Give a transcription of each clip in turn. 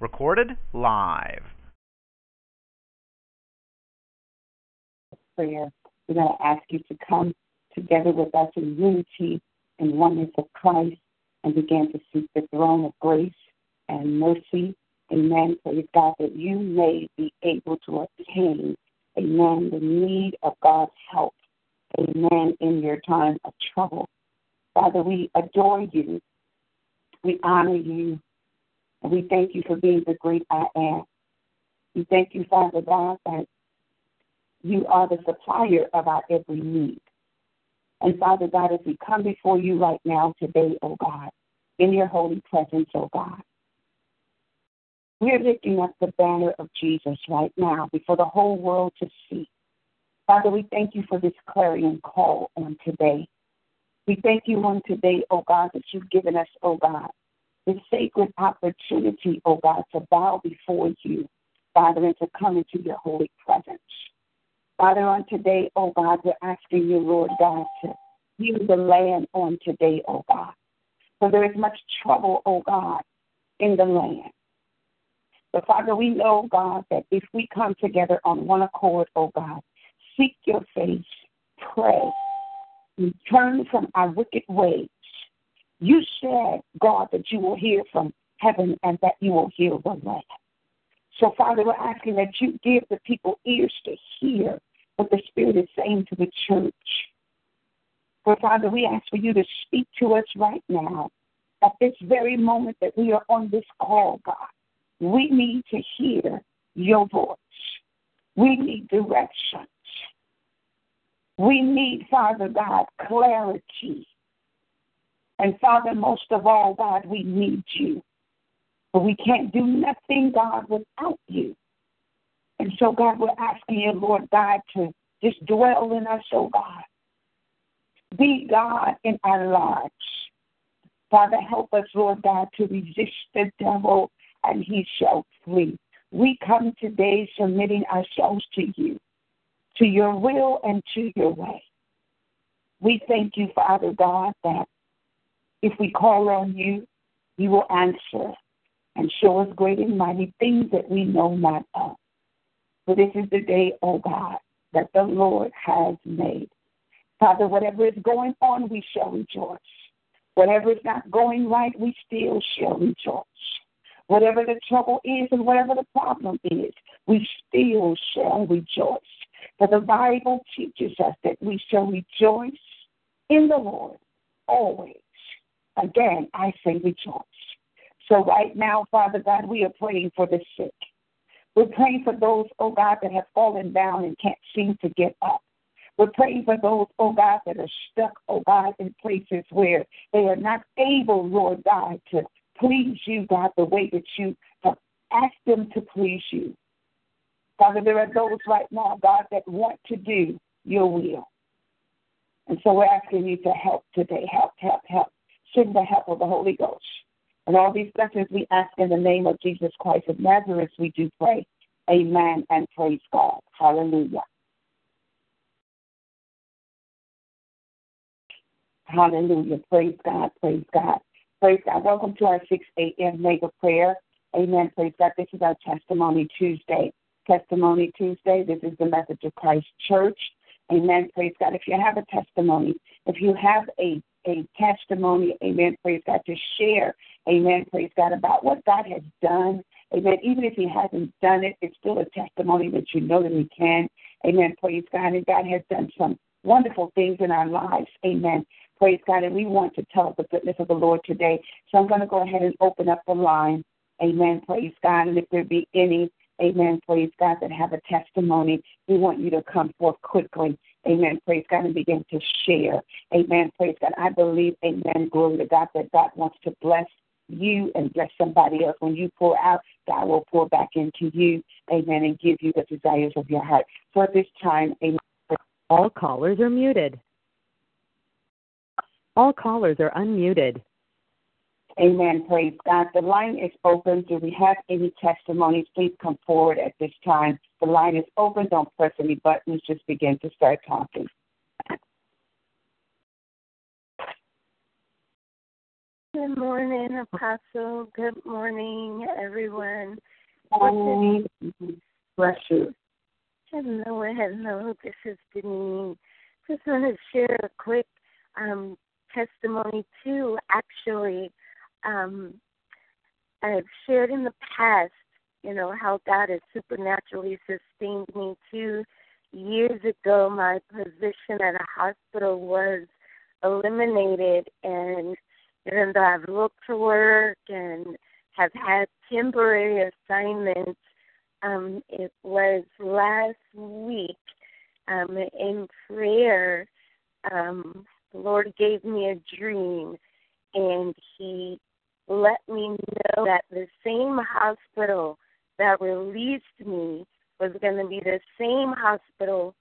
Recorded live. Prayer. We're going to ask you to come together with us in unity and oneness of Christ and begin to seek the throne of grace and mercy. Amen. Praise God that you may be able to obtain, amen, the need of God's help. Amen. In your time of trouble. Father, we adore you. We honor you. And we thank you for being the great I am. We thank you, Father God, that you are the supplier of our every need. And Father God, as we come before you right now today, oh God, in your holy presence, oh God, we're lifting up the banner of Jesus right now before the whole world to see. Father, we thank you for this clarion call on today. We thank you on today, oh God, that you've given us, oh God, this sacred opportunity, oh God, to bow before you, Father, and to come into your holy presence. Father, on today, oh God, we're asking you, Lord God, to heal the land on today, oh God. For there is much trouble, oh God, in the land. But Father, we know, God, that if we come together on one accord, oh God, seek your face, pray, and turn from our wicked ways, you said, God, that you will hear from heaven and that you will hear the land. So, Father, we're asking that you give the people ears to hear what the Spirit is saying to the church. For Father, we ask for you to speak to us right now at this very moment that we are on this call, God. We need to hear your voice. We need directions. We need, Father God, clarity. And Father, most of all, God, we need you. But we can't do nothing, God, without you. And so, God, we're asking you, Lord God, to just dwell in us, oh God. Be God in our lives. Father, help us, Lord God, to resist the devil and he shall flee. We come today submitting ourselves to you, to your will and to your way. We thank you, Father God, that if we call on you, you will answer and show us great and mighty things that we know not of. For this is the day, O oh God, that the Lord has made. Father, whatever is going on, we shall rejoice. Whatever is not going right, we still shall rejoice. Whatever the trouble is and whatever the problem is, we still shall rejoice. For the Bible teaches us that we shall rejoice in the Lord always. Again, I say rejoice. So right now, Father God, we are praying for the sick. We're praying for those, oh God, that have fallen down and can't seem to get up. We're praying for those, oh God, that are stuck, oh God, in places where they are not able, Lord God, to please you, God, the way that you have asked them to please you. Father, there are those right now, God, that want to do your will. And so we're asking you to help today. Help, help, help. Send the help of the Holy Ghost. And all these blessings we ask in the name of Jesus Christ of Nazareth, we do pray. Amen and praise God. Hallelujah. Hallelujah. Praise God. Praise God. Praise God. Welcome to our 6 a.m. mega prayer. Amen. Praise God. This is our Testimony Tuesday. Testimony Tuesday. This is the message of Christ Church. Amen. Praise God. If you have a testimony, if you have a a testimony, amen, praise God, to share, amen, praise God, about what God has done. Amen. Even if He hasn't done it, it's still a testimony that you know that He can. Amen. Praise God. And God has done some wonderful things in our lives. Amen. Praise God. And we want to tell the goodness of the Lord today. So I'm going to go ahead and open up the line. Amen. Praise God. And if there be any, amen, praise God, that have a testimony, we want you to come forth quickly. Amen. Praise God and begin to share. Amen. Praise God. I believe, amen. Glory to God that God wants to bless you and bless somebody else. When you pour out, God will pour back into you. Amen. And give you the desires of your heart. At this time, amen. All callers are muted. All callers are unmuted. Amen. Praise God. The line is open. Do we have any testimonies? Please come forward at this time. The line is open. Don't press any buttons. Just begin to start talking. Good morning, Apostle. Good morning, everyone. Morning. Bless you. Hello, hello. This is Denise. Just want to share a quick um, testimony too. Actually, um, I've shared in the past, you know, how God has supernaturally sustained me. Two years ago, my position at a hospital was eliminated, and even though I've looked for work and have had temporary assignments, um, it was last week um, in prayer. Um, the Lord gave me a dream, and He let me know that the same hospital that released me was going to be the same hospital,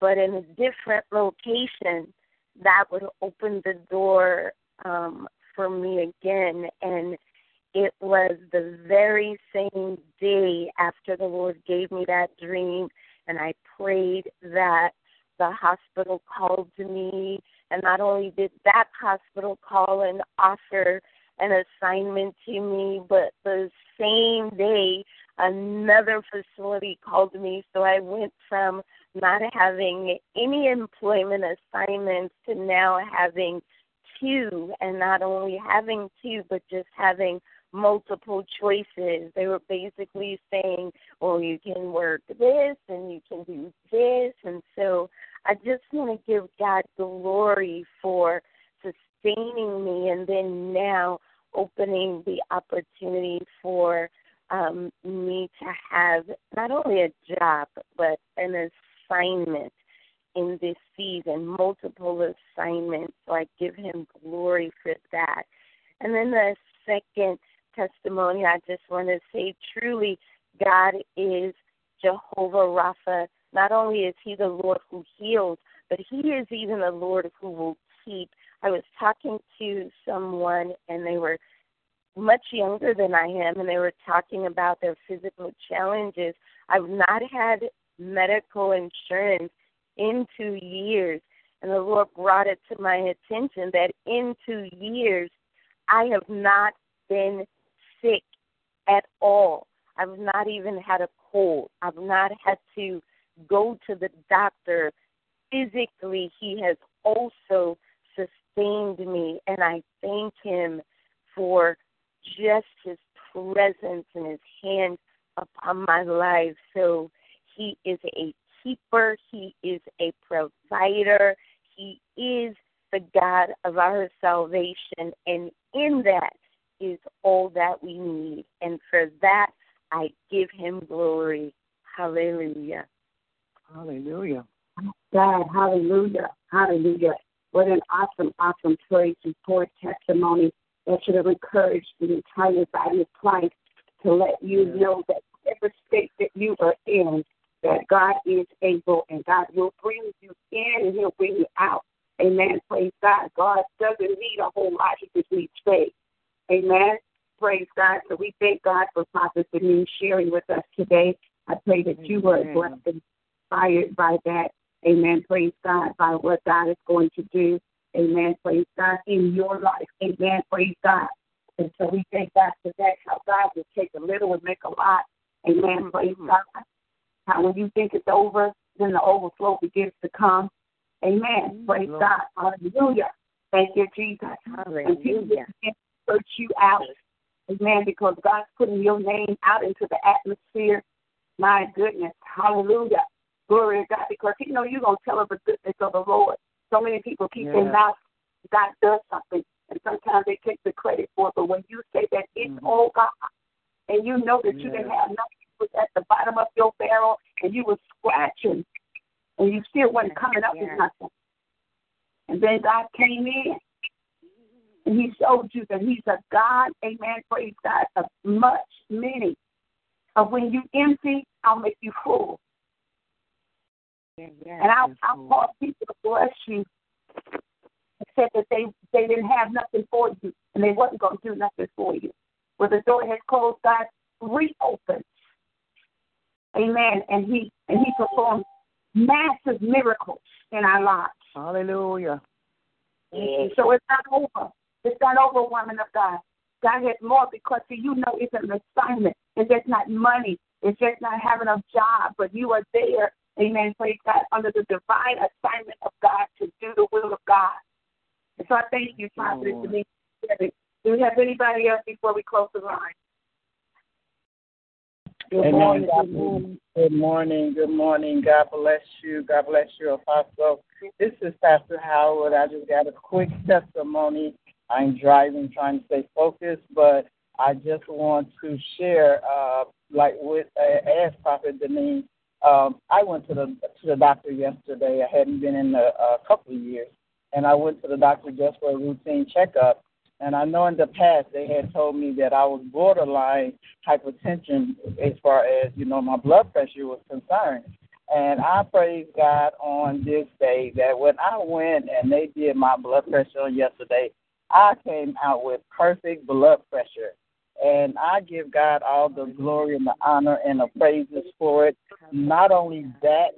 but in a different location that would open the door um, for me again. And it was the very same day after the Lord gave me that dream, and I prayed that the hospital called to me. And not only did that hospital call and offer an assignment to me, but the same day, another facility called me. So I went from not having any employment assignments to now having two, and not only having two, but just having multiple choices. They were basically saying, well, you can work this and you can do this. And so I just want to give God glory for sustaining me and then now opening the opportunity for um, me to have not only a job, but an assignment in this season, multiple assignments. So I give him glory for that. And then the second testimony, I just want to say truly, God is Jehovah Rapha. Not only is he the Lord who heals, but he is even the Lord who will keep. I was talking to someone and they were much younger than I am and they were talking about their physical challenges. I've not had medical insurance in two years. And the Lord brought it to my attention that in two years, I have not been sick at all. I've not even had a cold. I've not had to go to the doctor. Physically, He has also sustained me, and I thank Him for just His presence and His hand upon my life. So He is a keeper, He is a provider, He is the God of our salvation, and in that is all that we need. And for that, I give Him glory. Hallelujah. Hallelujah. God, hallelujah, hallelujah. What an awesome, awesome praise report testimony that should have encouraged the entire body of Christ to let you know that whatever state that you are in, that God is able and God will bring you in and He'll bring you out. Amen. Praise God. God doesn't need a whole lot, He just needs faith. Amen. Praise God. So we thank God for Prophet Denise sharing with us today. I pray that you were blessed and inspired by that. Amen. Praise God by what God is going to do. Amen. Praise God in your life. Amen. Praise God. And so we thank God for that, how God will take a little and make a lot. Amen. Mm-hmm. Praise God. How when you think it's over, then the overflow begins to come. Amen. Mm-hmm. Praise God. Hallelujah. Thank you, Jesus. Hallelujah. And search you out. Amen. Because God's putting your name out into the atmosphere. My goodness. Hallelujah. Glory to God. Because He know you're going to tell of the goodness of the Lord. So many people keep their mouth. God does something. And sometimes they take the credit for it. But when you say that it's Mhm. all God, and you know that you didn't have nothing was at the bottom of your barrel and you were scratching and you still wasn't coming up Yeah. with nothing. And then God came in and he showed you that he's a God, amen, praise God, of much, many. Of when you empty, I'll make you full. And I'll, I'll cause people to bless you. Said that they they didn't have nothing for you and they wasn't going to do nothing for you. Where the door has closed, God reopens. Amen. And he and he performs massive miracles in our lives. Hallelujah. So it's not over. It's not over, woman of God. God has more because see, you know it's an assignment. It's just not money. It's just not having a job, but you are there, amen, praise God, under the divine assignment of God to do the will of God. And so I thank you, Prophet, to me. Do we have anybody else before we close the line? Good Amen. morning, good morning. Good morning. Good morning. God bless you. God bless you, Apostle. This is Pastor Howard. I just got a quick testimony. I'm driving, trying to stay focused, but I just want to share, uh, like with uh, as Prophet Denise. Um, I went to the to the doctor yesterday. I hadn't been in a, a couple of years, and I went to the doctor just for a routine checkup. And I know in the past they had told me that I was borderline hypertension as far as, you know, my blood pressure was concerned. And I praise God on this day that when I went and they did my blood pressure yesterday, I came out with perfect blood pressure. And I give God all the glory and the honor and the praises for it. Not only that,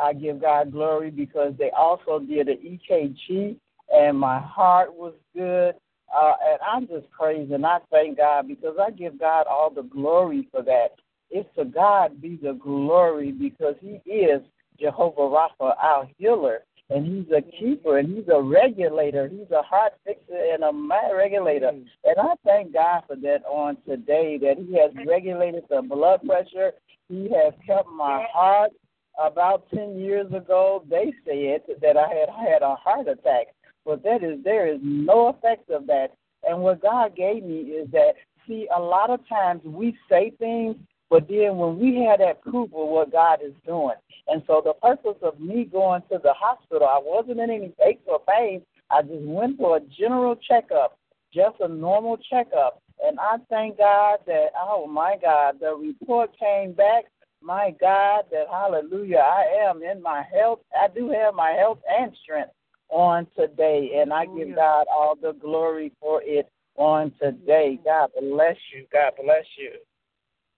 I give God glory because they also did an EKG and my heart was good. Uh, and I'm just praising. I thank God because I give God all the glory for that. It's to God be the glory because He is Jehovah Rapha, our healer, and He's a keeper and He's a regulator. He's a heart fixer and a mind regulator. Mm. And I thank God for that on today that He has regulated the blood pressure. He has kept my heart. About ten years ago, they said that I had had a heart attack but that is there is no effect of that. And what God gave me is that see a lot of times we say things, but then when we had that proof of what God is doing. And so the purpose of me going to the hospital, I wasn't in any aches or pain. I just went for a general checkup, just a normal checkup. And I thank God that oh my God, the report came back my God, that hallelujah, I am in my health. I do have my health and strength on today, and I give God all the glory for it on today. God bless you. God bless you.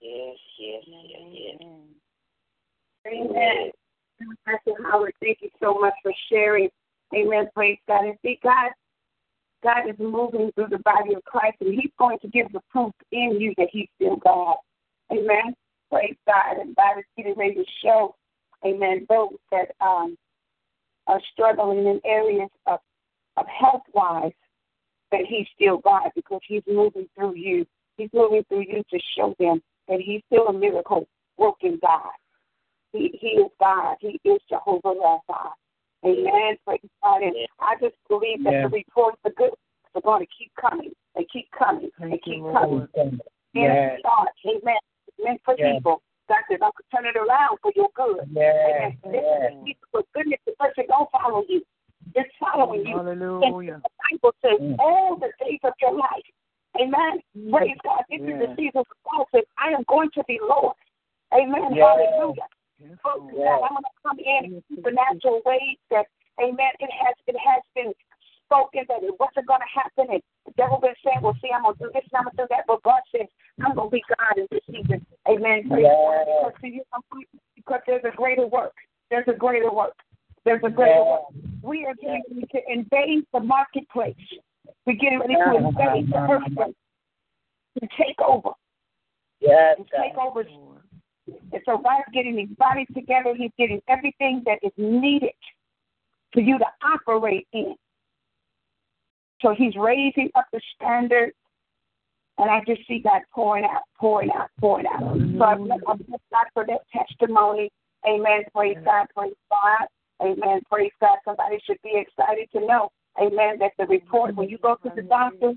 Yes, yes, yes, yes. Amen. Pastor Howard, thank you so much for sharing. Amen. Praise God. And see, God, God is moving through the body of Christ, and He's going to give the proof in you that He's still God. Amen. Praise God. And God is getting ready to show, Amen, those that um, are struggling in areas of, of health wise that He's still God because He's moving through you. He's moving through you to show them that He's still a miracle working God. He, he is God. He is Jehovah Rapha. Amen. Praise God. And I just believe that Yeah. the reports, the good are going to keep coming. They keep coming. They Thank keep coming. Lord. In Yes. God. Amen. It's meant for Yes. people. God says, I could turn it around for your good. Yes, Amen. yes. This for goodness. The person don't follow you. It's following you. Hallelujah. The Bible says Mm. all the days of your life. Amen. Praise God. This is the season for says, I am going to be Lord. Amen. Yeah. Hallelujah. Yes, Folks. Yeah. I'm going to come in supernatural ways that, amen, it has it has been spoken that it wasn't going to happen. And the devil been saying, well, see, I'm going to do this and I'm going to do that. But God says, I'm going to be God in this season. Amen. God. Yeah. Because, see, because there's a greater work. There's a greater work. There's a greater Yeah. work. We are ready to invade the marketplace. We're getting ready to invade the earth to take over. Yes, And take over and so God's getting his body together. He's getting everything that is needed for you to operate in. So he's raising up the standard. And I just see God pouring out, pouring out, pouring out. So I bless, I bless God for that testimony. Amen. Praise God. Praise God. Amen. Praise God. Somebody should be excited to know, amen, that the report, when you go to the doctor,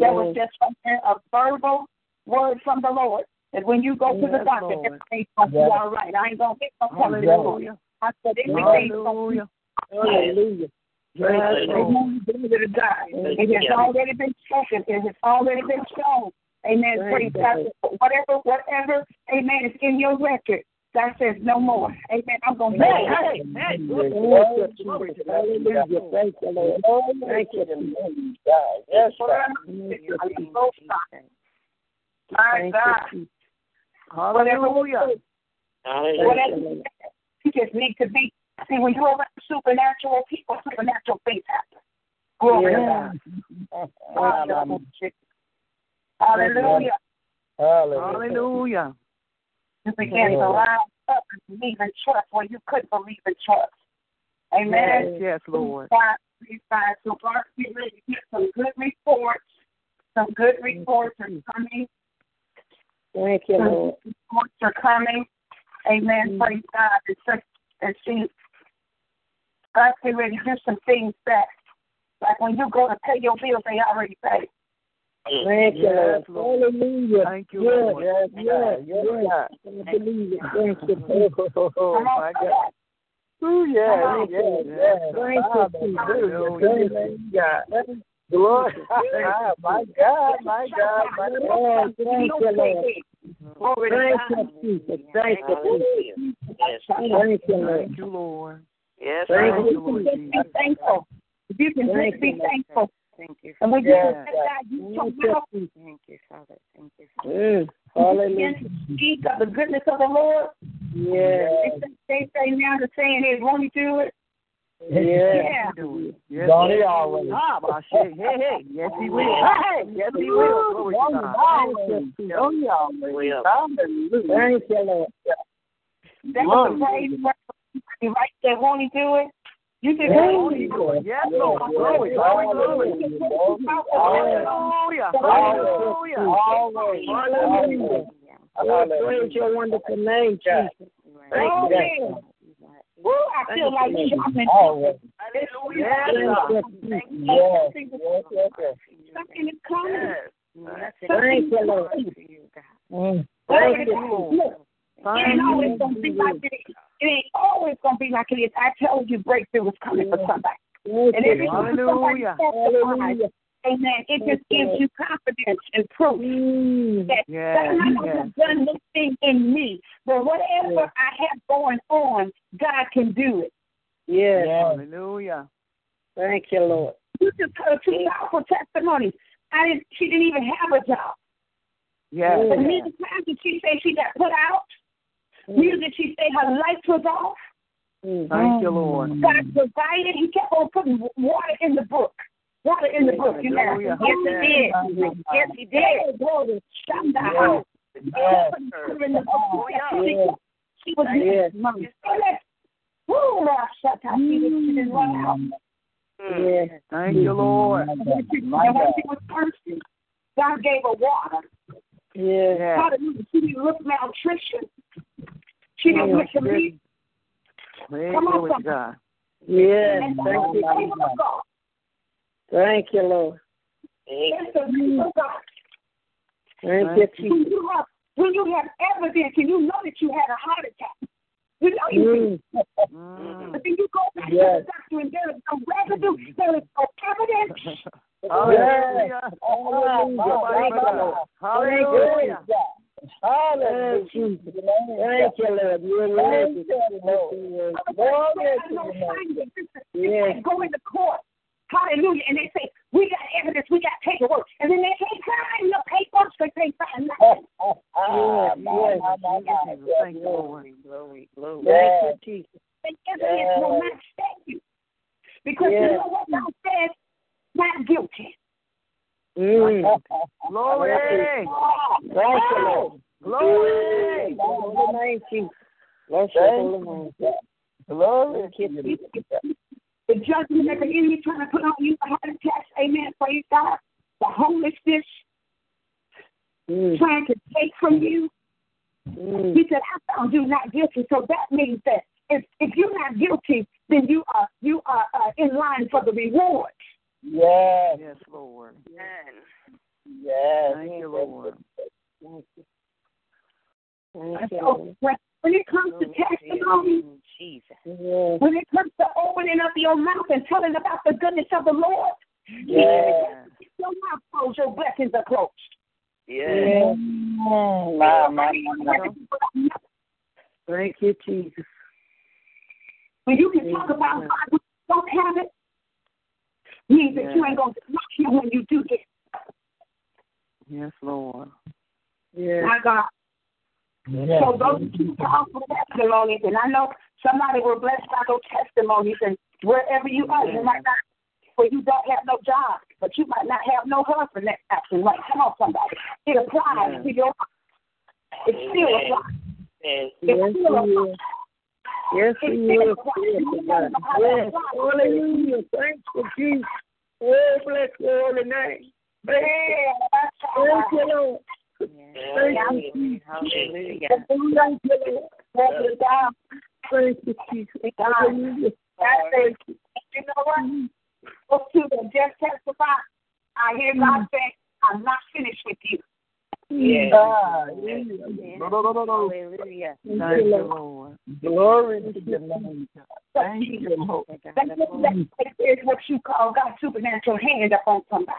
that was just a verbal word from the Lord. That when you go to the doctor, Lord. everything's going to be all right. I ain't going to get no Hallelujah. I said everything's going to Hallelujah. Hallelujah. Yes, Lord. Amen. Glory to God. It has already been spoken. It has already been shown. Amen. Praise God. Whatever, whatever, amen, is in your record. God says no more. Amen. I'm going to Hey, hey, hey. Glory to God. God. Hallelujah. Thank you, Lord. Thank you, God. Yes, God. My God. Hallelujah. Whatever you just need to be. See, when you're around supernatural people, supernatural things happen. Glory Yeah. to God. Hallelujah. Hallelujah. Hallelujah. You began to rise up and believe in trust where you couldn't believe in trust. Amen. Yes, yes, Lord. Please, God. So God, get ready to get some good reports. Some good reports are coming. Thank you, Some Lord. good reports are coming. Amen. Mm. Praise God. And, so, and see, God's getting ready to do some things that, like when you go to pay your bills, they already paid. Thank you, Yes, Lord. Lord. Hallelujah. Thank you, yes, Lord. yes, yes, yes. Believe it. Thank you, Lord. Oh, Come on, my God. Oh, yes, yes, yes. Yes, Thank you. Jesus. Thank you, God. Glory. My God, my God, my God. Thank you, Lord. Thank you, Jesus. Thank you, Jesus. Thank you, Lord. Thank you, Lord. Yes, Thank Thank you, you, Lord Just be thankful. If you can Thank just be you, Lord. thankful. Thank you. And when you Yes, confess God, you Thank come you, out Jesus. Thank you, Father. Thank you. Mm, and Hallelujah. begin speak of the goodness of the Lord. Yes. They say, they say now the saying is, won't he do it? Yes. Yeah. Do it. Yes, Don't yes. he always? Ah, my shit. Hey, hey. Yes, he will. Hey, yes, he will. Glory to God. Don't he always? Hallelujah. Thank you, Lord. That was the praise word. You right there, won't he do it? You can Thank go. you, Lord. Yes, Lord. Glory, glory, glory. Hallelujah. Hallelujah. Always. Hallelujah. Oh, praise your wonderful name, Jesus. Thank Oh, you. man. Woo, I feel like shouting. Always. Yes, God. Yes, yes. Something is coming. Thank you, Lord. Mm. Glory Thank to you. God. Look, it ain't always gonna be like it is. It ain't always gonna be like it is. I tell you, breakthrough is coming for somebody. Thank And you. every time somebody Hallelujah. Hallelujah. amen, it just gives you confidence and proof Mm. that Yes, God might yes. have done this thing in me, but whatever I have going on, God can do it. Yes. Hallelujah. Thank you, Lord. You just heard two powerful testimonies. I didn't. She didn't even have a job. Yes. But neither time did she say she got put out. Neither did she say her lights was off. Mm. Thank you, Lord. Mm. God provided. He kept on putting water in the brook. Water in the brook. You know? Yes, he did. Yes, he did. Glory. Shut the house. Yes. Water in the brook. Oh, she, was Yes. Woo, Lord, shut up. She didn't, run out. Mm. Mm. Yes. Thank you, Lord. And when she, and when she was thirsty, God gave her water. Yes. Hallelujah. She didn't look malnutrition. She didn't look to me. Come on, somebody. God. Yes. And Thank you. favor God. Thank you, Lord. It's the favor of God. Thank you, When you have when you have evidence and you know that you had a heart attack, you know you. Mm. Mm. But then you go back Yes. to the doctor and there is no residue, there is no evidence. Hallelujah. Hallelujah. Hallelujah. Hallelujah. Thank you, Lord. You're worthy. Lord. Glory There's to no your name. Yes. Go into court. Hallelujah. And they say, We got evidence, we got paperwork. And then they can't find papers because they find nothing. Ah, my, my. Jesus, Thank you, Lord. Glory, glory. Yes. Thank you, Jesus. And evidence will not stand you. Because you know what God said? Not guilty. Mm. Glory. Thank you, Lord. Glory. Holy name, Jesus. Bless your holy name. Glory. The judgment that the enemy trying to put on you, the heart attacks, amen, praise God. The homelessness Mm. trying to take from you. Mm. He said, I found you not guilty. So that means that if, if you're not guilty, then you are you are uh, in line for the reward. Yes, Yes, Lord. yes. Thank you, Lord. Thank you. Thank you, Lord. when, when it comes to testimony, Jesus. When it comes to opening up your mouth and telling about the goodness of the Lord, Yes. your mouth closed, your blessings are closed. Yes. My, my, my. Thank you, Jesus. When you can talk about God when you don't have it, means that you ain't going to knock him when you do get. Yes, Lord. Yes. My God. So those two powerful testimonies, and I know somebody will blessed by those testimonies, and wherever you are, you might not where you don't have no job, but you might not have no husband that's acting right. Come on, somebody. It applies to your life. It still applies. It still he applies. Yes, he is. Yes. Yes. Hallelujah. Thank you, Jesus. Oh, bless your holy name. Thank you, Lord. Thank you. Hallelujah. Thank you, Lord. Thank you, God. Thank you, Jesus. Hallelujah. Thank you. You know what? Those two that just testified, I hear God mm. say, I'm not finished with you. Yes. Ah, Yes. yeah. No, no, no, no, no. Hallelujah. Thank you, Lord. Glory to your name, God. Thank you, Lord. That's, that's, that is what you call God's supernatural hand up on somebody.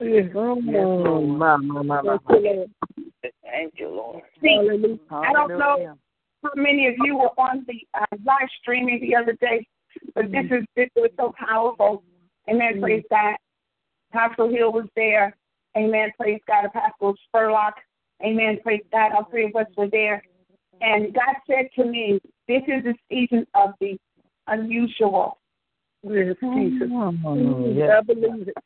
Yes, oh, my, my, my, my. Thank you, Lord. See, Hallelujah. I don't know how many of you were on the uh, live streaming the other day, but this is this was so powerful. Amen. Praise God. Apostle Hill was there. Amen. Praise God. Apostle Spurlock. Amen. Praise God. All three of us were there. And God said to me, This is the season of the unusual. Yes, Jesus. Yes. I believe it.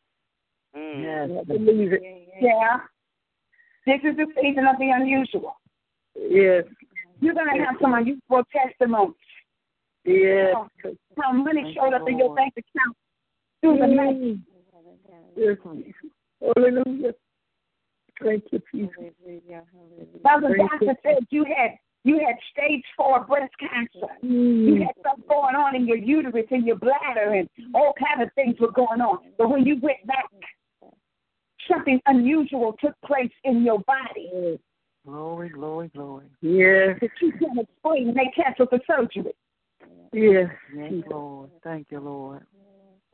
Mm. Yes. I believe it. Yeah. This is the season of the unusual. Yes. You're going to have some unusual testimonies. Yes. How money showed up in your bank account through the night. Yes. Hallelujah. Thank you, Jesus. Hallelujah. Hallelujah. Now Thank doctor said you had you had stage four breast cancer. You mm. had stuff going on in your uterus and your bladder and all kind of things were going on. But when you went back, something unusual took place in your body Glory, glory, glory. Yes. that you can't explain. And they canceled the surgery. Yes. Yes, Lord. Thank you, Lord.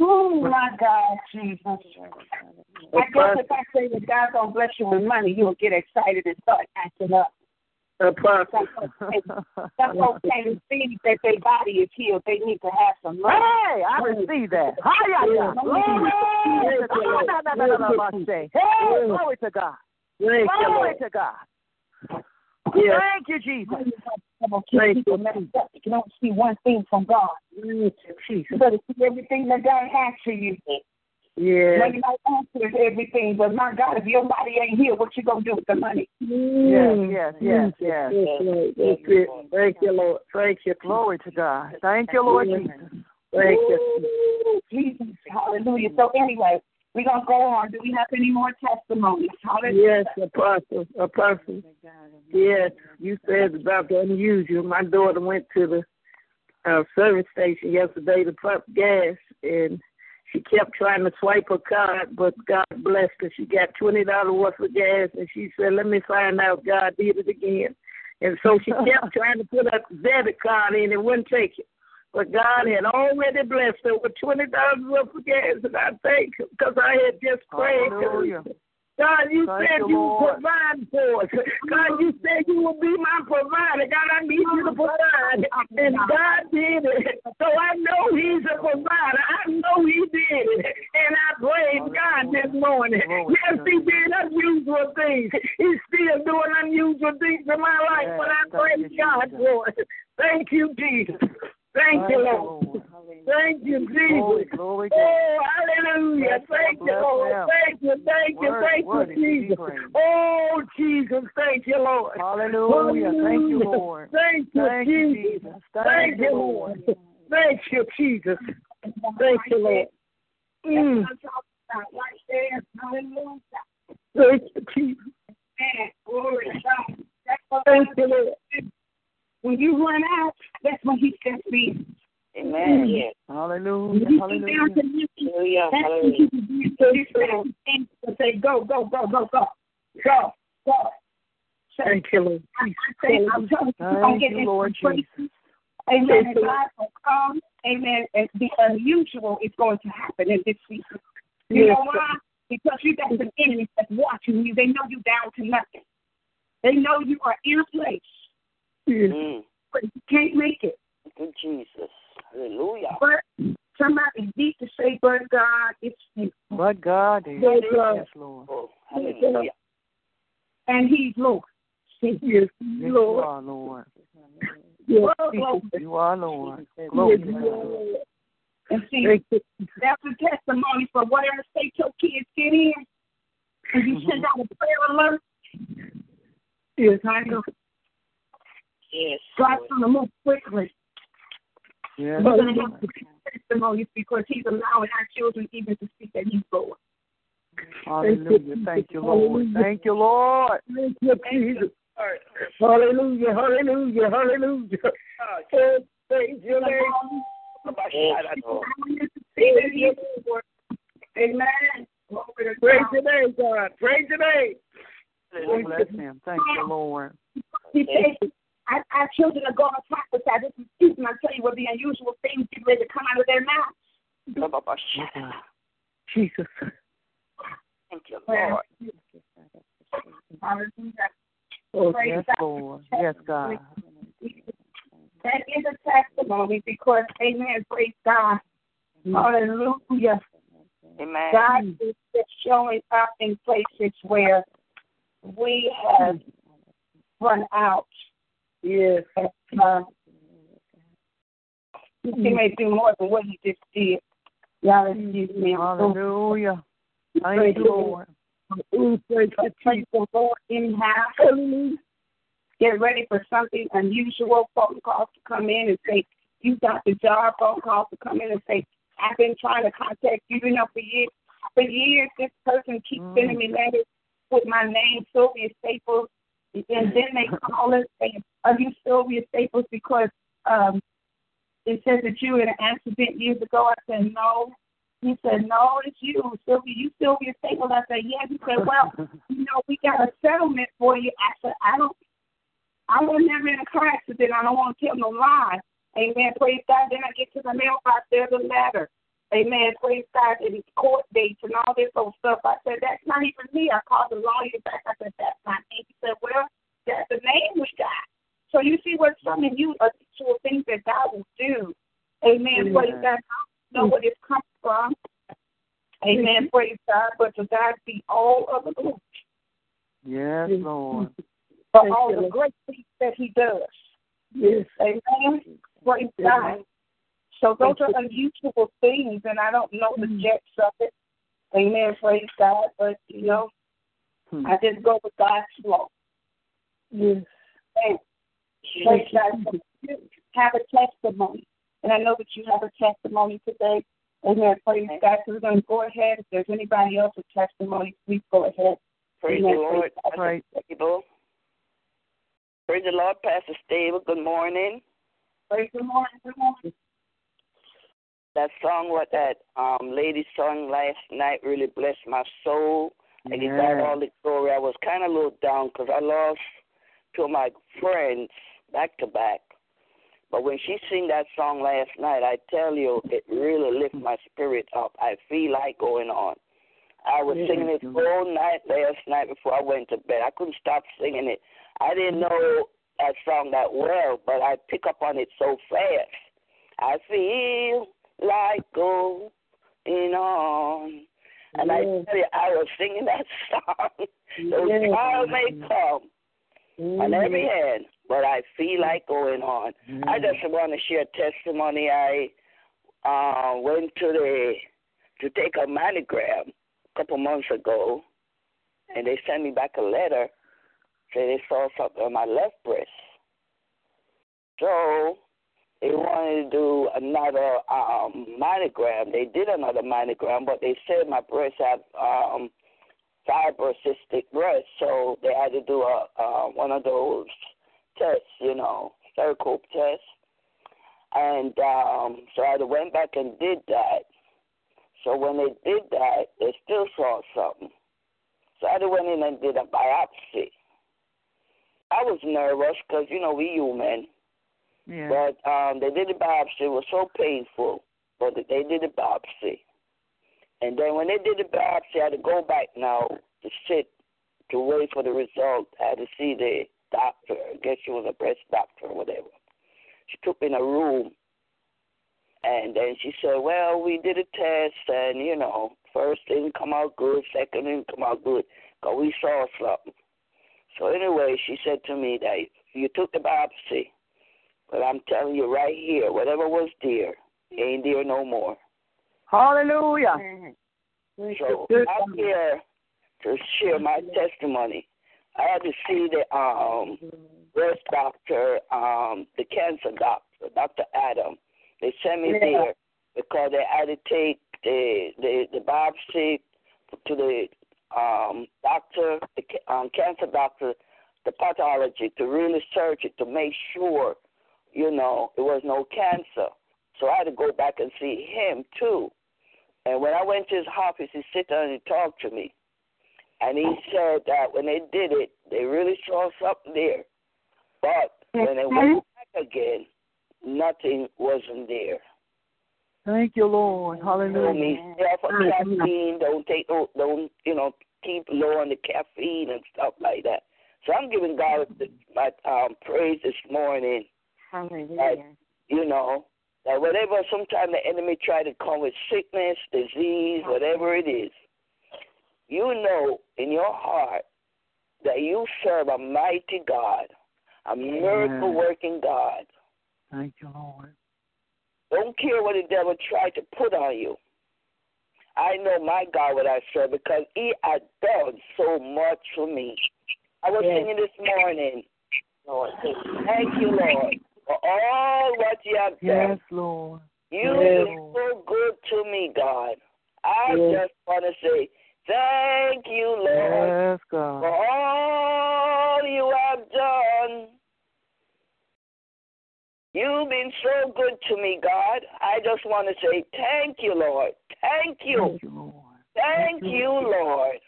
Oh my God, Jesus! I guess if I say that God's gonna bless you with money, you'll get excited and start acting up. Some folks can't receive that their body is healed. They need to have some money. Hey, I see that. Hi-ya-ya. Glory to God. Glory to God. Thank you, Glory Lord. to God. Yes. Thank you, Jesus. Some of keep people messed up. You can only see one thing from God. You, Jesus. You better see everything that God has for you. Yes. Money might answer everything, but my God, if your body ain't here, what you gonna do with the money? Mm. Yes, yes, yes, yes. Yes, Lord. That's. Thank you, Lord. Thank you. Glory to God. Thank you, Lord Jesus. Thank you. Jesus, hallelujah. So anyway, we're gonna go on. Do we have any more testimonies? Hallelujah. Yes, Apostle. Apostle. Yes, you said about the unusual. My daughter went to the uh, service station yesterday to pump gas, and she kept trying to swipe her card, but God blessed her. She got twenty dollars worth of gas, and she said, "Let me find out God did it again." And so she kept trying to put her debit card in and it wouldn't take it. But God had already blessed her with twenty dollars worth of gas, and I thank Him because I had just prayed. Hallelujah. God, you Thank said you, you would provide for us. God, you said you will be my provider. God, I need you to provide. And God did it. So I know He's a provider. I know He did it. And I praise God this morning. Yes, He did unusual things. He's still doing unusual things in my life, but I praise God for it. Thank you, Jesus. Thank you, Lord. Thank you, Jesus. glory, glory. Oh, hallelujah. Thank you, Lord. Thank you, thank you, thank you, Jesus. Oh, Jesus, thank you, Lord. Hallelujah. Thank you, Lord. Thank you, Jesus. Thank you, Lord. Thank you, Jesus. Thank you, Lord. Mm. Right there, hallelujah. Thank you, Jesus. Man, glory to God. That's what Thank you, Lord. When you run out, that's when he steps in. Amen. Mm. Yes. Hallelujah. When you sit down Hallelujah. to listen, Hallelujah. that's when Hallelujah. he begins to listen and to say, go, go, go, go, go, go, go. So, Thank you, Lord. I, I say, I'm telling you, I'm Thank getting you, Lord into Jesus. Amen. Thank And God will come. Amen. And the unusual is going to happen in this season. You Yes, know why? Because you got some enemies that's watching you. They know you down to nothing. They know you are in a place Yes. Mm. where you can't make it. Good Jesus. Hallelujah. But somebody need to say, but God, it's you. But God is. Yes, Lord. Yes, Lord. Oh, hallelujah. And He's Lord. See, Yes, Yes, you Lord. are, Lord. Yes, You are, Lord. Glory Yes. Lord. And see, that's a testimony for whatever state your kids get in. And you send out a prayer alert. Yes, I know. Yes. God's going to move quickly. Yes. We're going to have to testimonies because He's allowing our children even to speak that He's Lord. Hallelujah. Thank you, Lord. Thank you, Lord. Thank you, Jesus. Hallelujah, hallelujah, hallelujah. Oh, oh, Praise your name. Amen. Praise your name, God. Praise your name. Bless him. Thank you, Lord. He said, our, our children are going to prophesy. This is truth, and I tell you what the unusual things get ready to come out of their mouths. Jesus. Thank you, Lord. Hallelujah. Oh, Praise yes, God. Lord. Yes, God. That is a testimony because, amen, praise God. Hallelujah. Amen. God is just showing up in places where we have run out. Yes. Uh, he may do more than what he just did. Y'all excuse me. Hallelujah. Thank you, Lord. Ooh, praise the Lord anyhow. Hallelujah. Get ready for something unusual. Phone calls to come in and say, You got the job. Phone calls to come in and say, I've been trying to contact you, you know, for years. For years, this person keeps Mm. sending me letters with my name, Sylvia Staples. And then they call us saying, Are you Sylvia Staples? Because um, it says that you were in an accident years ago. I said, No. He said, No, it's you, Sylvia. You Sylvia Staples. I said, Yes. He said, Well, you know, we got a settlement for you. I said, I don't I was never in a car accident. I don't want to tell no lie. Amen. Praise God. Then I get to the mailbox. There's a letter. Amen. Praise God. And it's court dates and all this old stuff. I said, that's not even me. I called the lawyer back. I said, that's not me. He said, well, that's the name we got. So you see what some of you are sure things that God will do. Amen. Amen. Praise God. I don't know where it's comes from. Amen. Praise God. But to God be all of the glory Yes, Lord. for all the great things that He does. Yes. Amen. Praise God. So those are unusual things, and I don't know the depths of it. Amen. Praise God. But, you know, Hmm. I just go with God's flow. Yes. And praise God. You have a testimony. And I know that you have a testimony today. Amen. Praise God. So we're going to go ahead. If there's anybody else with testimony, please go ahead. Praise the Lord. Praise Right. Stable. Praise the Lord, Pastor Stable. Good morning. Praise the Lord. Good morning. That song, what that um lady sung last night, really blessed my soul. I give God Yes. all the glory. I was kind of a little down because I lost two of my friends back to back. But when she sang that song last night, I tell you, it really lifted my spirit up. I feel like going on. I was singing it all night last night before I went to bed. I couldn't stop singing it. I didn't mm-hmm. know that song that well, but I pick up on it so fast. I feel like going on. And I tell you, I was singing that song. Those Yes. trials may mm-hmm. come on every mm-hmm. hand, but I feel like going on. I just want to share testimony. I uh, went to the to take a mammogram a couple months ago, and they sent me back a letter saying they saw something on my left breast. So they wanted to do another um, mammogram. They did another mammogram, but they said my breast had um, fibrocystic breast, so they had to do a uh, one of those tests, you know, Stericope test. And um, so I went back and did that. So when they did that, they still saw something. So I went in and did a biopsy. I was nervous because, you know, we human. Yeah. But um, they did the biopsy. It was so painful, but they did the biopsy. And then when they did the biopsy, I had to go back now to sit to wait for the result. I had to see the doctor. I guess she was a breast doctor or whatever. She took me in a room, and then she said, "Well, we did a test, and you know, first didn't come out good, second didn't come out good, good, 'cause we saw something." So anyway, she said to me that you took the biopsy, but I'm telling you right here, whatever was there ain't there no more. Hallelujah. So I'm here to share my testimony. I had to see the um breast doctor, um, the cancer doctor, Dr. Adam. They sent me there because they had to take the the, the biopsy to the um doctor, the um, cancer doctor, the pathology to really search it to make sure, you know, it was no cancer. So I had to go back and see him too. And when I went to his office, he sit down and he talked to me. And he said that when they did it, they really saw something there. But when they went back again, nothing wasn't there. Thank you, Lord. Hallelujah. Me stay off of caffeine. Don't take no. Don't you know? Keep low on the caffeine and stuff like that. So I'm giving God my um, praise this morning. Hallelujah. That, you know that whatever sometimes the enemy try to come with sickness, disease, whatever it is, you know in your heart that you serve a mighty God, a miracle working God. Thank you, Lord. Don't care what the devil tried to put on you. I know my God what I serve because he had done so much for me. I was Yes. singing this morning, Lord, thank you, Lord, for all what you have done. Yes, Lord. You've Yes. been so good to me, God. I Yes. just want to say thank you, Lord, Yes, for all you have done. You've been so good to me, God. I just want to say thank you, Lord. Thank you. Thank you, Lord. Thank you, Lord.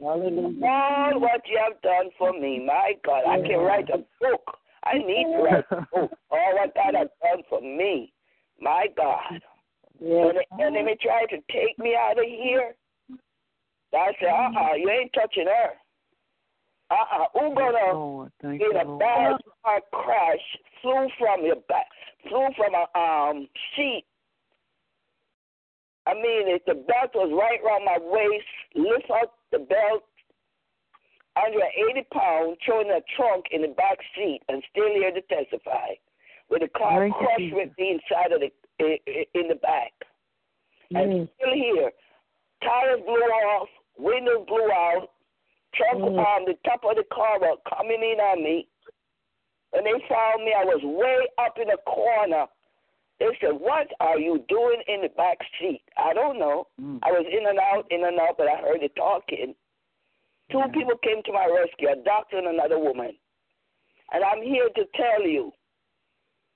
Hallelujah. All what you have done for me, my God. I can write a book. I need to write a book. All what God has done for me, my God. When the enemy tried to take me out of here, I said, uh uh you ain't touching her. Uh uh Who Yes, gonna Lord. In you, a bad car crash, flew from your back, flew from a um seat. I mean, if the belt was right around my waist, lift up the belt, 180 pounds, throwing a trunk in the back seat, and still here to testify. With the car Thank crushed with me inside of the in the back, and still here. Tires blew off, windows blew out, trunk Mm. um the top of the car was coming in on me. When they found me, I was way up in a corner. They said, "What are you doing in the back seat?" I don't know. Mm. I was in and out, in and out, but I heard it talking. Two Yeah. people came to my rescue, a doctor and another woman. And I'm here to tell you,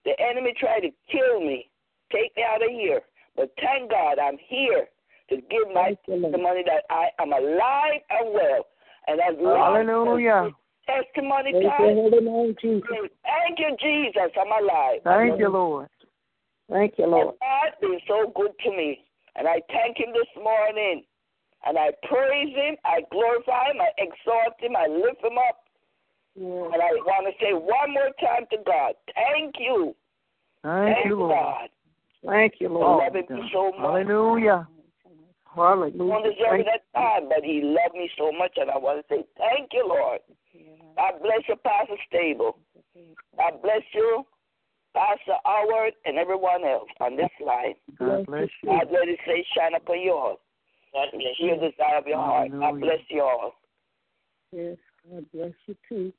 the enemy tried to kill me, take me out of here. But thank God I'm here to give my Thank you, testimony that I am alive and well. And as long as Hallelujah. testimony your time, name, Jesus. thank you, Jesus, I'm alive. Thank you, Lord. Thank you, And Lord. God been so good to me. And I thank him this morning. And I praise him, I glorify him, I exalt him, I lift him up. And I want to say one more time to God, thank you. Thank you, Lord. God. Thank you, Lord. loving me so much. Hallelujah. I don't Hallelujah. deserve it time, but he loved me so much, and I want to say thank you, Lord. God bless you, Pastor Staples. God bless you, Pastor Howard, and everyone else on this line. God bless you. God let his face shine upon you all. God bless you. the desire of your heart. God bless you all. Yes, God bless you too.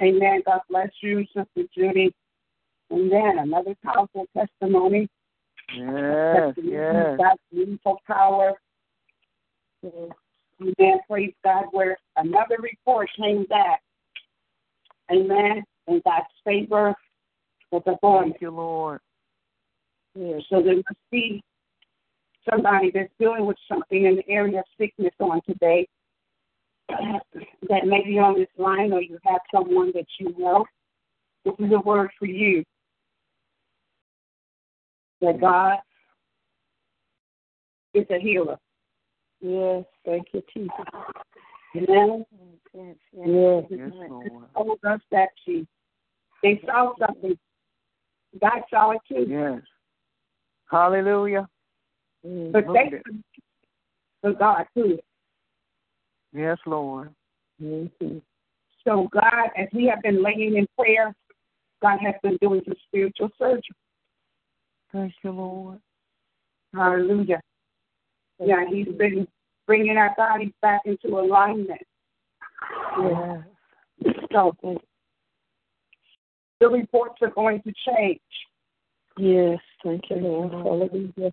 Amen. God bless you, Sister Judy. Amen. Another powerful testimony. Yes, yes. God's beautiful power. Amen. Praise God. Where another report came back. Amen. And God's favor was upon Thank you, Lord. Yeah, so there must be somebody that's dealing with something in the area of sickness on today that may be on this line or you have someone that you know. This is a word for you. That God is a healer. Yes, thank you, Jesus. Amen. Yes, Yes. Yes, Lord. Told us that she they saw something. God saw it too. Yes. Hallelujah. But Look they at for God too. Yes, Lord. Mm-hmm. So God, as we have been laying in prayer, God has been doing some spiritual surgery. Thank you, Lord. Hallelujah. Yeah, He's been bringing our bodies back into alignment. Yes. So the reports are going to change. Yes. Thank you, Lord. Hallelujah.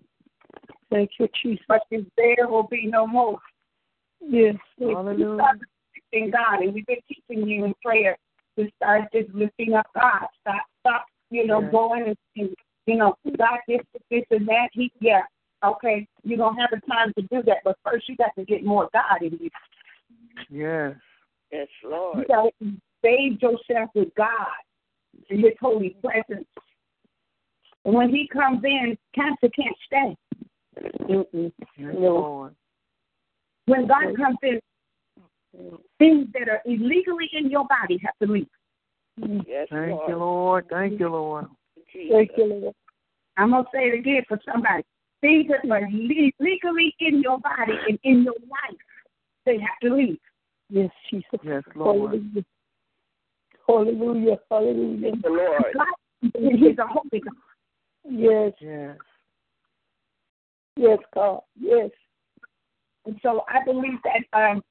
Thank you, Jesus. But there will be no more. Yes. Hallelujah. lifting God, and we've been teaching you in prayer to start just lifting up God. Stop, stop, you know, going and, and you know, God this, this, and that. He, yeah, okay, you don't have the time to do that, but first you got to get more God in you. Yes. Yes, Lord. You Lord. got to bathe yourself with God in His holy presence. And when He comes in, cancer can't stay. Mm-mm. Yes, Lord. When God comes in, things that are illegally in your body have to leave. Yes, Thank Lord. you, Lord. Thank you, Lord. Jesus. Lord. I'm gonna say it again for somebody. Things that are le- legally in your body and in your life, they have to leave. Yes, Jesus. Yes, Lord. Hallelujah. Hallelujah. The Lord. God, He's a holy God. Yes. Yes. Yes, God. Yes. And so I believe that um,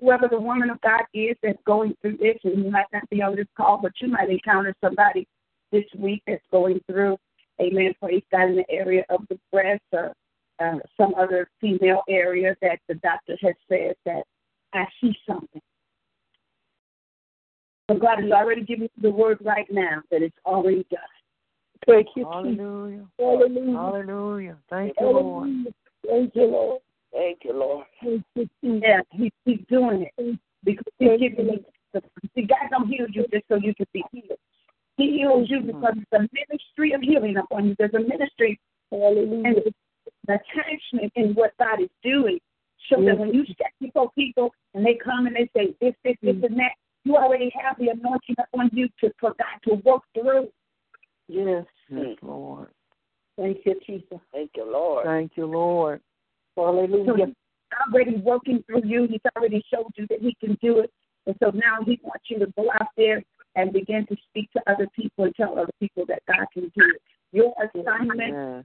whoever the woman of God is that's going through this, and you might not be on this call, but you might encounter somebody this week that's going through, amen, praise God, in the area of the breast or uh, some other female area that the doctor has said that I see something. But God has already given you the word right now that it's already done. Thank you, Hallelujah. Hallelujah. Hallelujah. Thank you, Lord. Thank you, Lord. Thank you, Lord. Yeah, he, he's doing it because he's giving you the. See, God don't heal you just so you can be healed. He heals you because it's a ministry of healing upon you. There's a ministry, and it's an attachment in what God is doing, so that when you step before people and they come and they say this, this, this, mm. and that, you already have the anointing upon you to for God to work through. Yes. Yes, Lord. Thank you, Jesus. Thank you, Lord. Thank you, Lord. Hallelujah. So he's already working through you. He's already showed you that he can do it. And so now he wants you to go out there and begin to speak to other people and tell other people that God can do it. Your assignment Yes.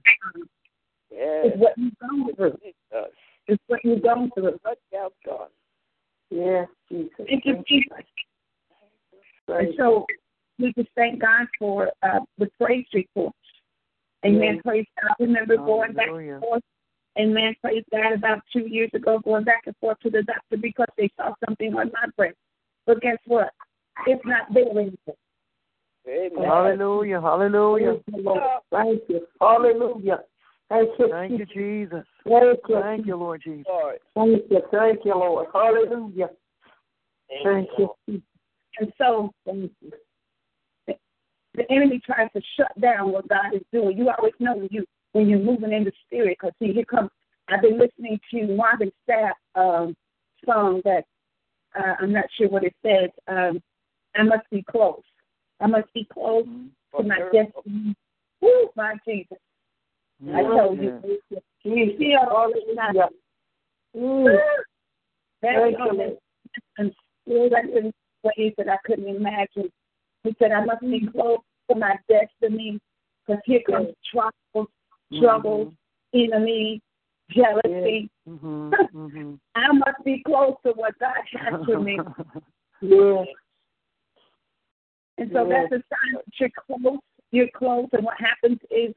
Yes. is what you've gone through. Jesus. It's what you've gone through. What you done. Yes, Jesus. Thank you, Jesus. And so we just thank God for uh, the praise reports. Amen. Praise God. I remember going back and forth. Amen. Praise God. About two years ago, going back and forth to the doctor because they saw something on my breast. But guess what? It's not there anymore. Amen. Hallelujah. Hallelujah. Thank you. Hallelujah. Thank you. Thank you, Jesus. Thank you. Thank you, Lord Jesus. Thank you. Thank you, Lord. Hallelujah. Thank you. And so the the enemy tries to shut down what God is doing. You always know when you when you're moving in the spirit. Because see, here comes. I've been listening to Marvin Sapp um, song that uh, I'm not sure what it says. Um, I must be close. I must be close to my destiny. Woo, my Jesus! I told you. You see all this now. Mm. Very good. And that's what he said I couldn't imagine. He said I must be close to my destiny because here comes troubles, troubles, enemy, jealousy. Mm-hmm. Mm-hmm. I must be close to what God has for me. yes. And so Yes. that's a sign that you're close. You're close, and what happens is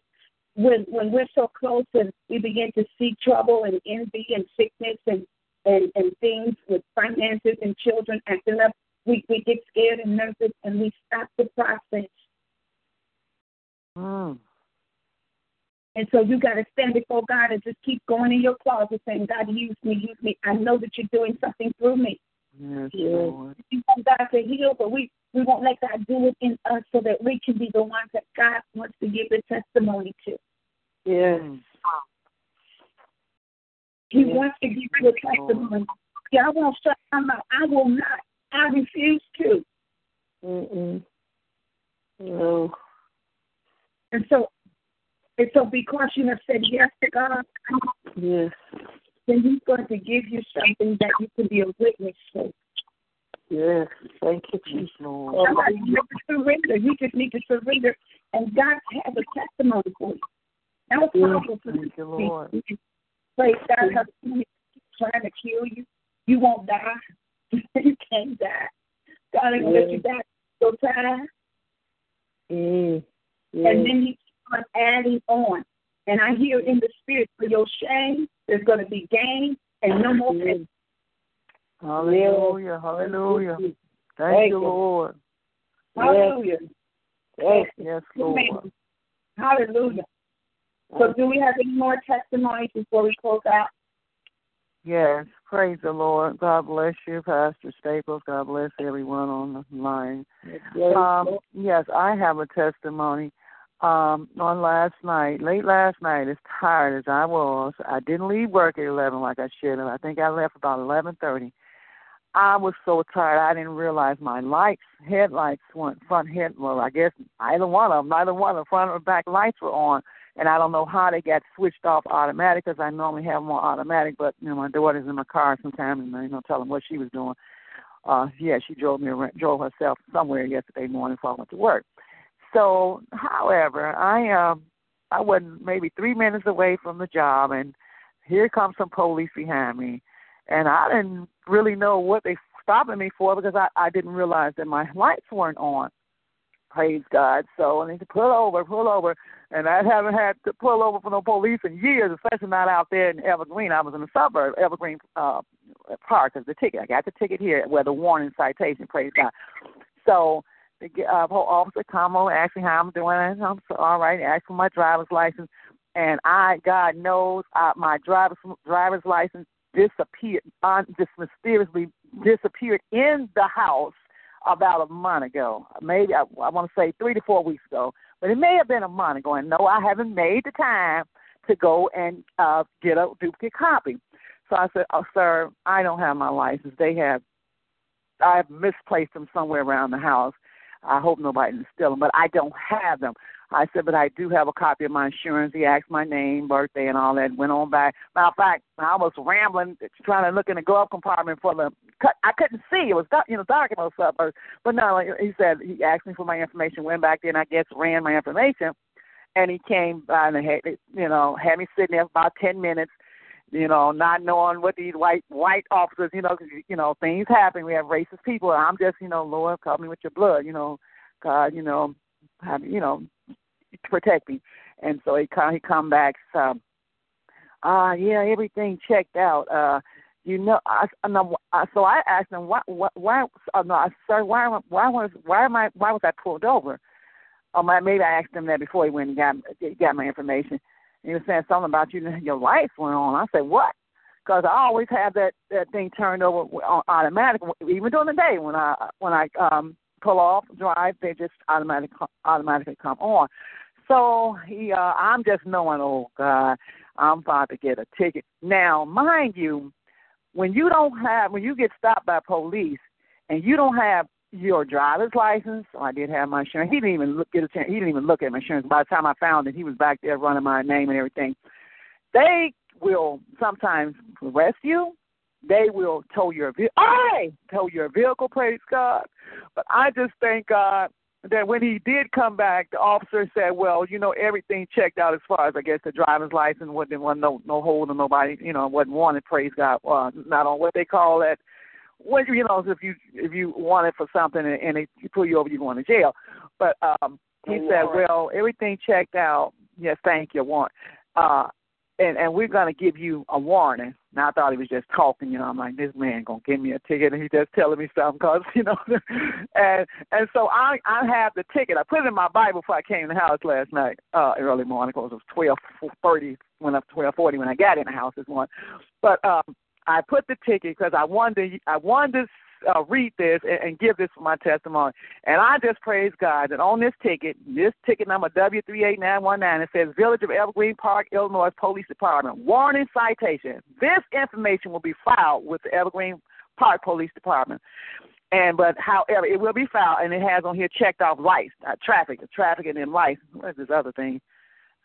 when when we're so close and we begin to see trouble and envy and sickness and and, and things with finances and children acting up, we, we get scared and nervous and we stop the process. Mm. And so you got to stand before God and just keep going in your closet saying, God, use me, use me. I know that you're doing something through me. Yes, Lord. We want God to heal, but we, we won't let God do it in us so that we can be the ones that God wants to give the testimony to. Yes. He Yes. wants to give you a testimony. Yeah, I won't shut my mouth. I will not. I refuse to. Mm-mm. No. And so, and so because you have said yes to God, Yes. then He's going to give you something that you can be a witness to. Yes. Thank you, Jesus, Lord. Somebody you need to surrender. You just need to surrender, and God has a testimony for you. That was powerful. Thank you, Lord. Praise God, her trying to kill you. You won't die. you can't die. God ain't gonna let you die. So time. Mm. And then he starts adding on. And I hear in the spirit for your shame, there's going to be gain and no more pain. Hallelujah. Hallelujah. Thank you, Lord. Hallelujah. Yes, yes Lord. Hallelujah. So, do we have any more testimonies before we close out? Yes, praise the Lord. God bless you, Pastor Staples. God bless everyone on the line. Um, yes, I have a testimony. Um, on last night, late last night, as tired as I was, I didn't leave work at eleven like I should have. I think I left about eleven thirty. I was so tired I didn't realize my lights, headlights went front head well, I guess either one of them, neither one of the front or back lights were on and I don't know how they got switched off automatic because I normally have them on automatic. But you know, my daughter's in my car sometimes, and I you know, tell them what she was doing. Uh, yeah, she drove me around, drove herself somewhere yesterday morning before I went to work. So, however, I um, I wasn't maybe three minutes away from the job, and here comes some police behind me, and I didn't really know what they stopping me for because I I didn't realize that my lights weren't on. Praise God. So I need to pull over, pull over. And I haven't had to pull over for no police in years, especially not out there in Evergreen. I was in the suburb, Evergreen uh, Park, as the ticket. I got the ticket here where the warning citation, praise God. So uh, officer come over, and asked me how I'm doing, and I'm so, all right, asked for my driver's license. And I, God knows, uh, my driver's driver's license disappeared, uh, just mysteriously disappeared in the house about a month ago. Maybe I, I want to say three to four weeks ago, but it may have been a month ago. And no, I haven't made the time to go and uh, get a duplicate copy. So I said, "Oh, sir, I don't have my license. They have. I've misplaced them somewhere around the house. I hope nobody didn't steal them, but I don't have them. I said, but I do have a copy of my insurance. He asked my name, birthday, and all that. Went on back. Matter of fact, I was rambling, trying to look in the glove compartment for the. I couldn't see. It was dark, you know, dark those suburbs. But no, he said he asked me for my information. Went back there, and I guess ran my information. And he came by and had, you know, had me sitting there for about ten minutes you know, not knowing what these white white officers, you know, cause, you know, things happen. We have racist people. I'm just, you know, Lord, cover me with your blood, you know, God, you know, have, you know, protect me. And so he come he come back. So, uh, yeah, everything checked out. Uh, you know, I, I know. So I asked him, why, why, why uh, no, I sir, why, why was, why am I, why was I pulled over? Um, maybe I asked him that before he went and got got my information. He was saying something about you, your lights went on. I said, what? Because I always have that that thing turned over on automatic, even during the day when I when I um pull off drive, they just automatic automatically come on. So he, uh, I'm just knowing, oh God, I'm about to get a ticket. Now, mind you, when you don't have, when you get stopped by police and you don't have your driver's license, oh, I did have my insurance. He didn't even look get a chance. He didn't even look at my insurance. By the time I found it, he was back there running my name and everything. They will sometimes arrest you. They will tow your vehicle. I tow your vehicle. Praise God. But I just thank God that when he did come back, the officer said, "Well, you know, everything checked out as far as I guess the driver's license wasn't one no no hold on nobody, you know, wasn't wanted. Praise God, uh, not on what they call that. What you know, if you if you want it for something and, and they pull you over, you're going to jail. But um, he said, "Well, everything checked out. Yes, thank you. Want uh, and and we're gonna give you a warning. Now I thought he was just talking, you know. I'm like, this man gonna give me a ticket, and he's just telling me something, cause you know. and and so I I have the ticket. I put it in my Bible before I came in the house last night, uh, early morning, cause it was twelve thirty when I twelve forty when I got in the house this morning. But um, I put the ticket because I wanted to, I wanted to uh, read this and, and give this for my testimony. And I just praise God that on this ticket, this ticket number W38919, it says Village of Evergreen Park, Illinois Police Department. Warning citation. This information will be filed with the Evergreen Park Police Department. And but however, it will be filed, and it has on here checked off lights, uh, traffic, traffic, and then lights. What's this other thing?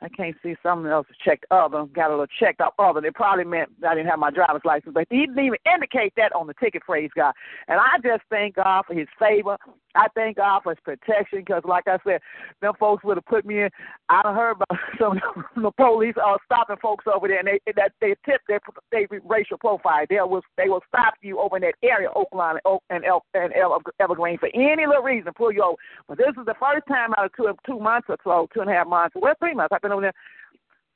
I can't see someone else checked other, got a little checked up other. They probably meant I didn't have my driver's license, but he didn't even indicate that on the ticket, praise God. And I just thank God for his favor. I thank God for his protection because, like I said, them folks would have put me in. I done heard about some the police are stopping folks over there, and they that they tip their they racial profile. They will they will stop you over in that area, Oak Lawn and El, and El, Evergreen, for any little reason, pull you over. But this is the first time out of two two months or so, two and a half months, well, three months. I've been over there.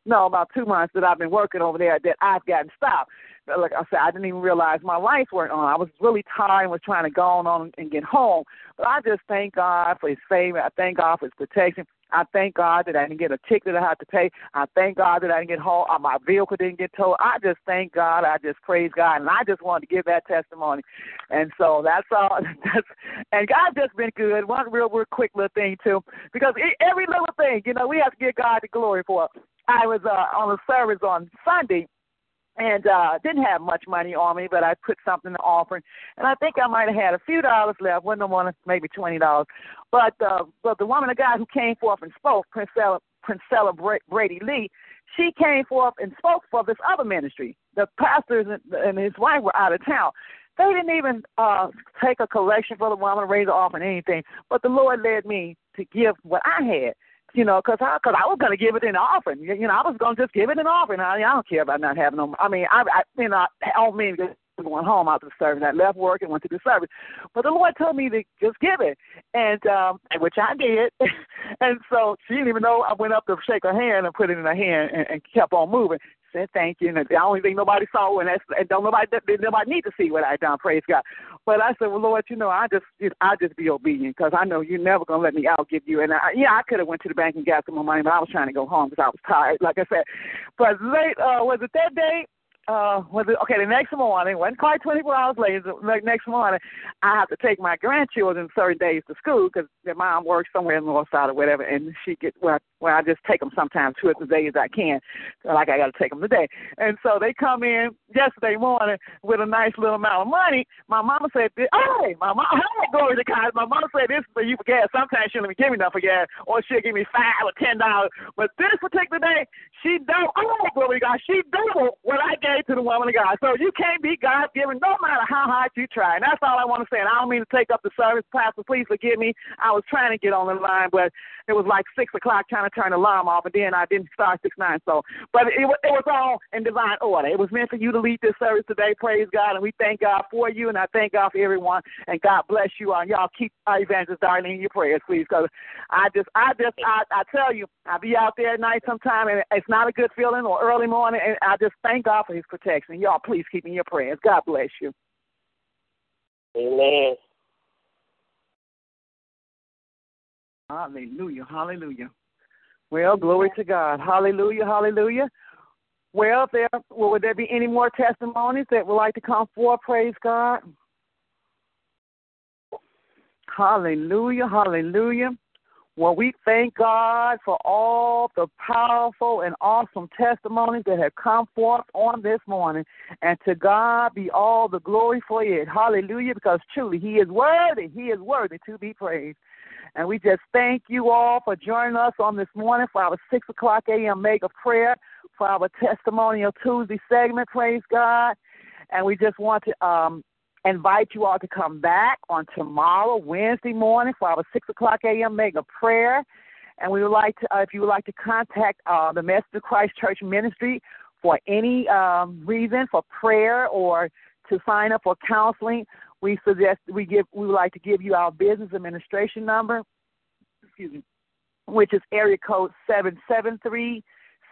No, about two months that I've been working over there that I've gotten stopped. But like I said, I didn't even realize my lights weren't on. I was really tired and was trying to go on and get home. But I just thank God for His favor. I thank God for His protection. I thank God that I didn't get a ticket that I had to pay. I thank God that I didn't get home. Uh, my vehicle didn't get towed. I just thank God. I just praise God, and I just wanted to give that testimony. And so that's all. That's and God's just been good. One real, real quick little thing too, because every little thing, you know, we have to give God the glory for. I was uh, on a service on Sunday and uh didn't have much money on me, but I put something in the offering, and I think I might have had a few dollars left. Wasn't no more maybe twenty dollars, but uh, but the woman, the guy who came forth and spoke, Princella Princella Brady Lee, she came forth and spoke for this other ministry. The pastors and his wife were out of town. They didn't even uh take a collection for the woman, raise an offering, anything. But the Lord led me to give what I had you know, because I, cause I was to give it in offering. You know, I was to just give it in offering. I, I don't care about not having no. I mean, I, I you know, I don't mean going home after the service. I left work and went to the service, but the Lord told me to just give it, and um, which I did. and so she didn't even know. I went up to shake her hand and put it in her hand and, and kept on moving said thank you. And the only thing nobody saw, and that's and don't nobody nobody need to see what I done. Praise God. But I said, well, Lord, you know, I just I just be obedient because I know you're never gonna let me outgive you. And I, yeah, I could have went to the bank and got some more money, but I was trying to go home because I was tired, like I said. But late uh, was it that day? uh was it okay the next morning wasn't quite 24 hours later the next morning i have to take my grandchildren certain days to school because their mom works somewhere in the north side or whatever and she gets where where i just take them sometimes two or three days i can like i got to take them today and so they come in yesterday morning with a nice little amount of money my mama said hey my mom hey glory to god my mama said this is for you for gas sometimes she'll even give me enough for gas or she'll give me five or ten dollars but this particular day she don't oh glory to god she doubled what i gave to the woman of God. So you can't be God given no matter how hard you try. And that's all I want to say. And I don't mean to take up the service. Pastor, please forgive me. I was trying to get on the line, but it was like six o'clock trying to turn the alarm off, and then I didn't start six nine. So, but it, it was all in divine order. It was meant for you to lead this service today. Praise God, and we thank God for you, and I thank God for everyone. And God bless you. And y'all keep our evangelist Darlene in your prayers, please, because I just, I just, I, I tell you, I be out there at night sometime, and it's not a good feeling, or early morning, and I just thank God for His protection. Y'all, please keep me in your prayers. God bless you. Amen. Hallelujah. Hallelujah. Well, glory to God. Hallelujah. Hallelujah. Well, there well, would there be any more testimonies that would like to come forward? Praise God. Hallelujah. Hallelujah. Well, we thank God for all the powerful and awesome testimonies that have come forth on this morning. And to God be all the glory for it. Hallelujah, because truly He is worthy. He is worthy to be praised. And we just thank you all for joining us on this morning for our 6 o'clock a.m. make mega prayer, for our testimonial Tuesday segment, praise God. And we just want to um, invite you all to come back on tomorrow, Wednesday morning, for our 6 o'clock a.m. mega prayer. And we would like to, uh, if you would like to contact uh, the Message of Christ Church Ministry for any um, reason for prayer or to sign up for counseling, we suggest we give we would like to give you our business administration number, excuse me, which is area code seven seven three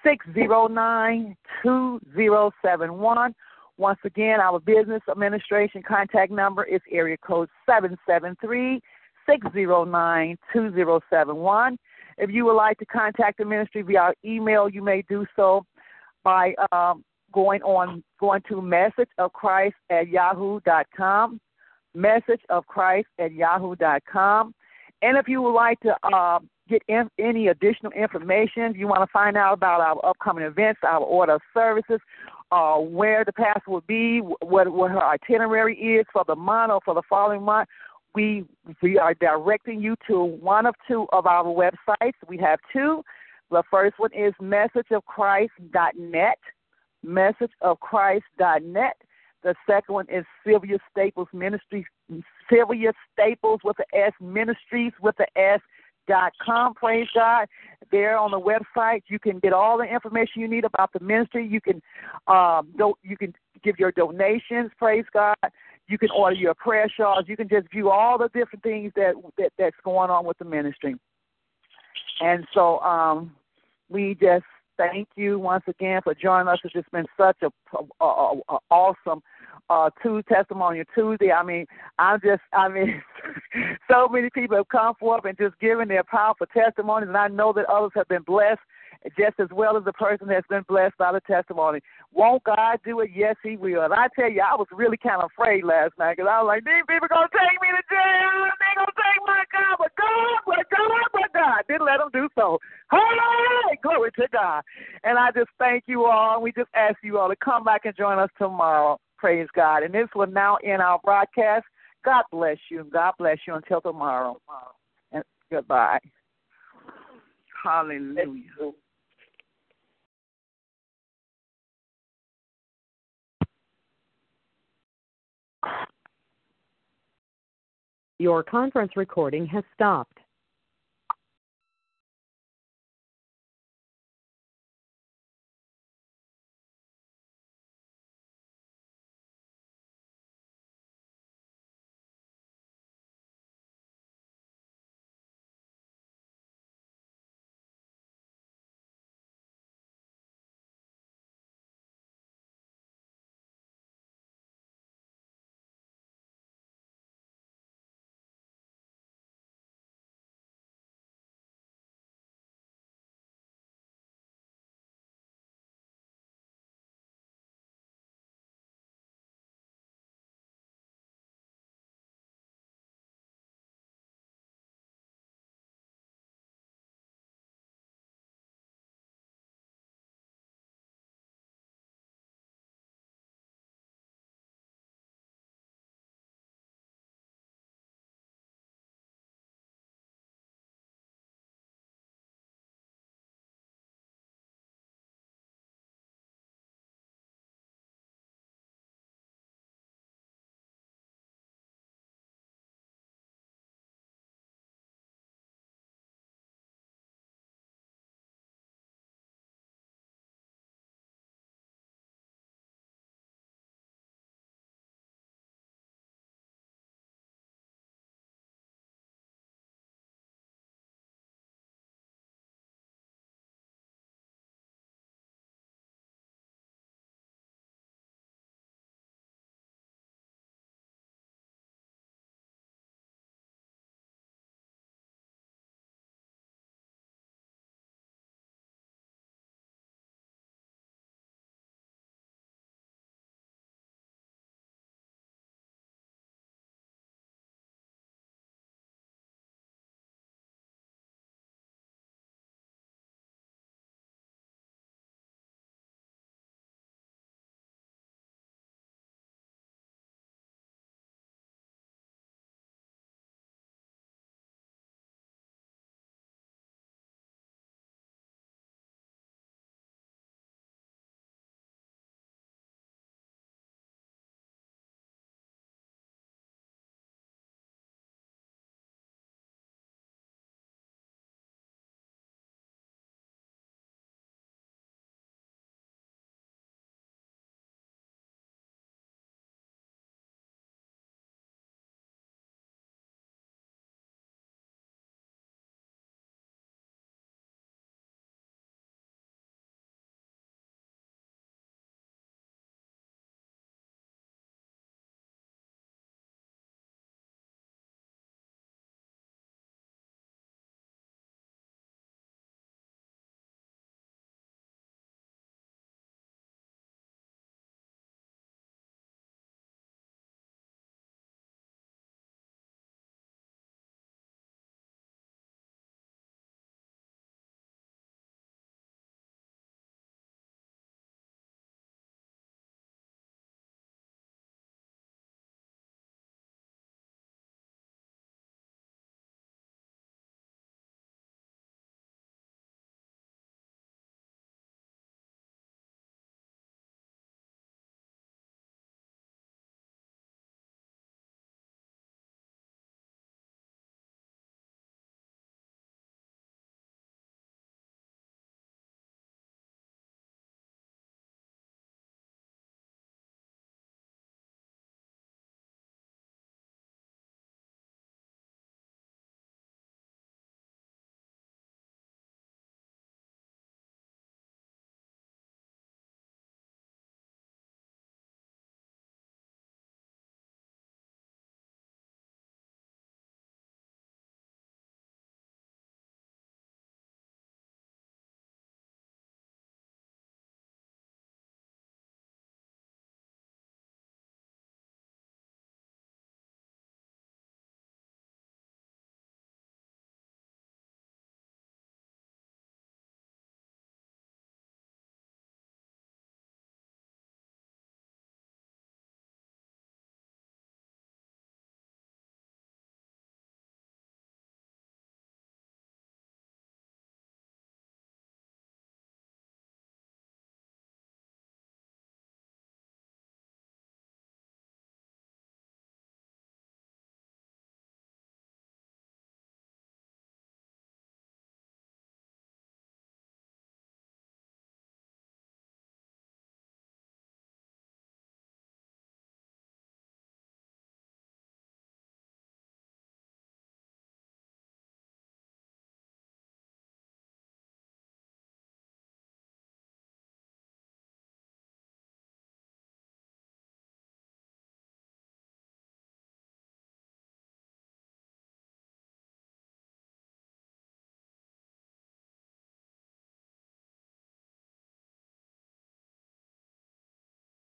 six zero nine two zero seven one. Once again, our business administration contact number is area code seven seven three six zero nine two zero seven one. If you would like to contact the ministry via email, you may do so by um, going on going to message of Christ at yahoo dot com message of Christ at yahoo.com. And if you would like to uh, get in, any additional information, you want to find out about our upcoming events, our order of services, uh, where the pastor will be, what, what her itinerary is for the month or for the following month, we we are directing you to one of two of our websites. We have two. The first one is messageofchrist.net, messageofchrist.net. The second one is Sylvia Staples Ministries, Sylvia Staples with the S Ministries with the S dot com. Praise God. There on the website, you can get all the information you need about the ministry. You can um, do, you can give your donations. Praise God. You can order your prayer shawls. You can just view all the different things that, that that's going on with the ministry. And so um, we just thank you once again for joining us. It's just been such a, a, a, a awesome uh two testimonial Tuesday. I mean, I'm just I mean so many people have come forth and just given their powerful testimonies and I know that others have been blessed just as well as the person that's been blessed by the testimony. Won't God do it? Yes, He will. And I tell you, I was really kind of afraid last night because I was like, these people going to take me to jail. They going to take my God. But God, but God, but God. Didn't let them do so. Hallelujah. Glory to God. And I just thank you all. We just ask you all to come back and join us tomorrow. Praise God. And this will now end our broadcast. God bless you. God bless you until tomorrow. And goodbye. Hallelujah. Your conference recording has stopped.